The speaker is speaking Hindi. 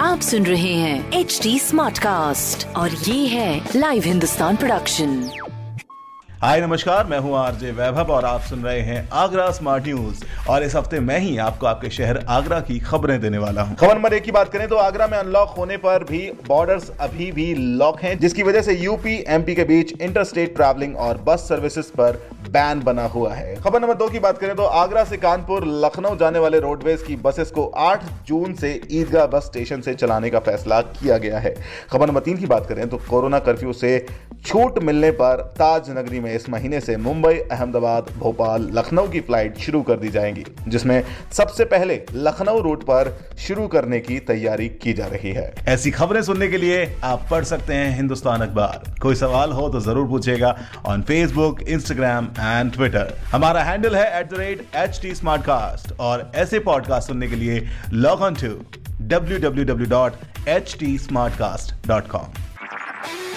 आप सुन रहे हैं एच डी स्मार्ट कास्ट और ये है लाइव हिंदुस्तान प्रोडक्शन हाय, नमस्कार, मैं हूँ आरजे वैभव और आप सुन रहे हैं आगरा स्मार्ट न्यूज़ और इस हफ़्ते मैं ही आपको आपके शहर आगरा की खबरें देने वाला हूँ। खबर नंबर एक की बात करें तो आगरा में अनलॉक होने पर भी बॉर्डर्स अभी भी लॉक हैं, जिसकी वजह से यूपी एमपी के बीच इंटर स्टेट ट्रैवलिंग और बस सर्विसेज़ पर बैन बना हुआ है। खबर नंबर दो की बात करें तो आगरा से कानपुर, लखनऊ जाने वाले रोडवेज़ की बसेस को 8 जून से ईदगाह बस स्टेशन से चलाने का फैसला किया गया है। खबर नंबर तीन की बात करें तो कोरोना कर्फ्यू से छूट मिलने पर ताज नगरी में इस महीने से मुंबई, अहमदाबाद, भोपाल, लखनऊ की फ़्लाइट शुरू कर दी जाएँगी, जिसमें सबसे पहले लखनऊ रूट पर शुरू करने की तैयारी की जा रही है। ऐसी खबरें सुनने के लिए आप पढ़ सकते हैं हिंदुस्तान अखबार। कोई सवाल हो तो ज़रूर पूछेगा on Facebook Instagram and Twitter हमारा हैंडल है एट एच टी और ऐसे पॉडकास्ट सुनने के लिए लॉग ऑन टू www.htsmartcast.com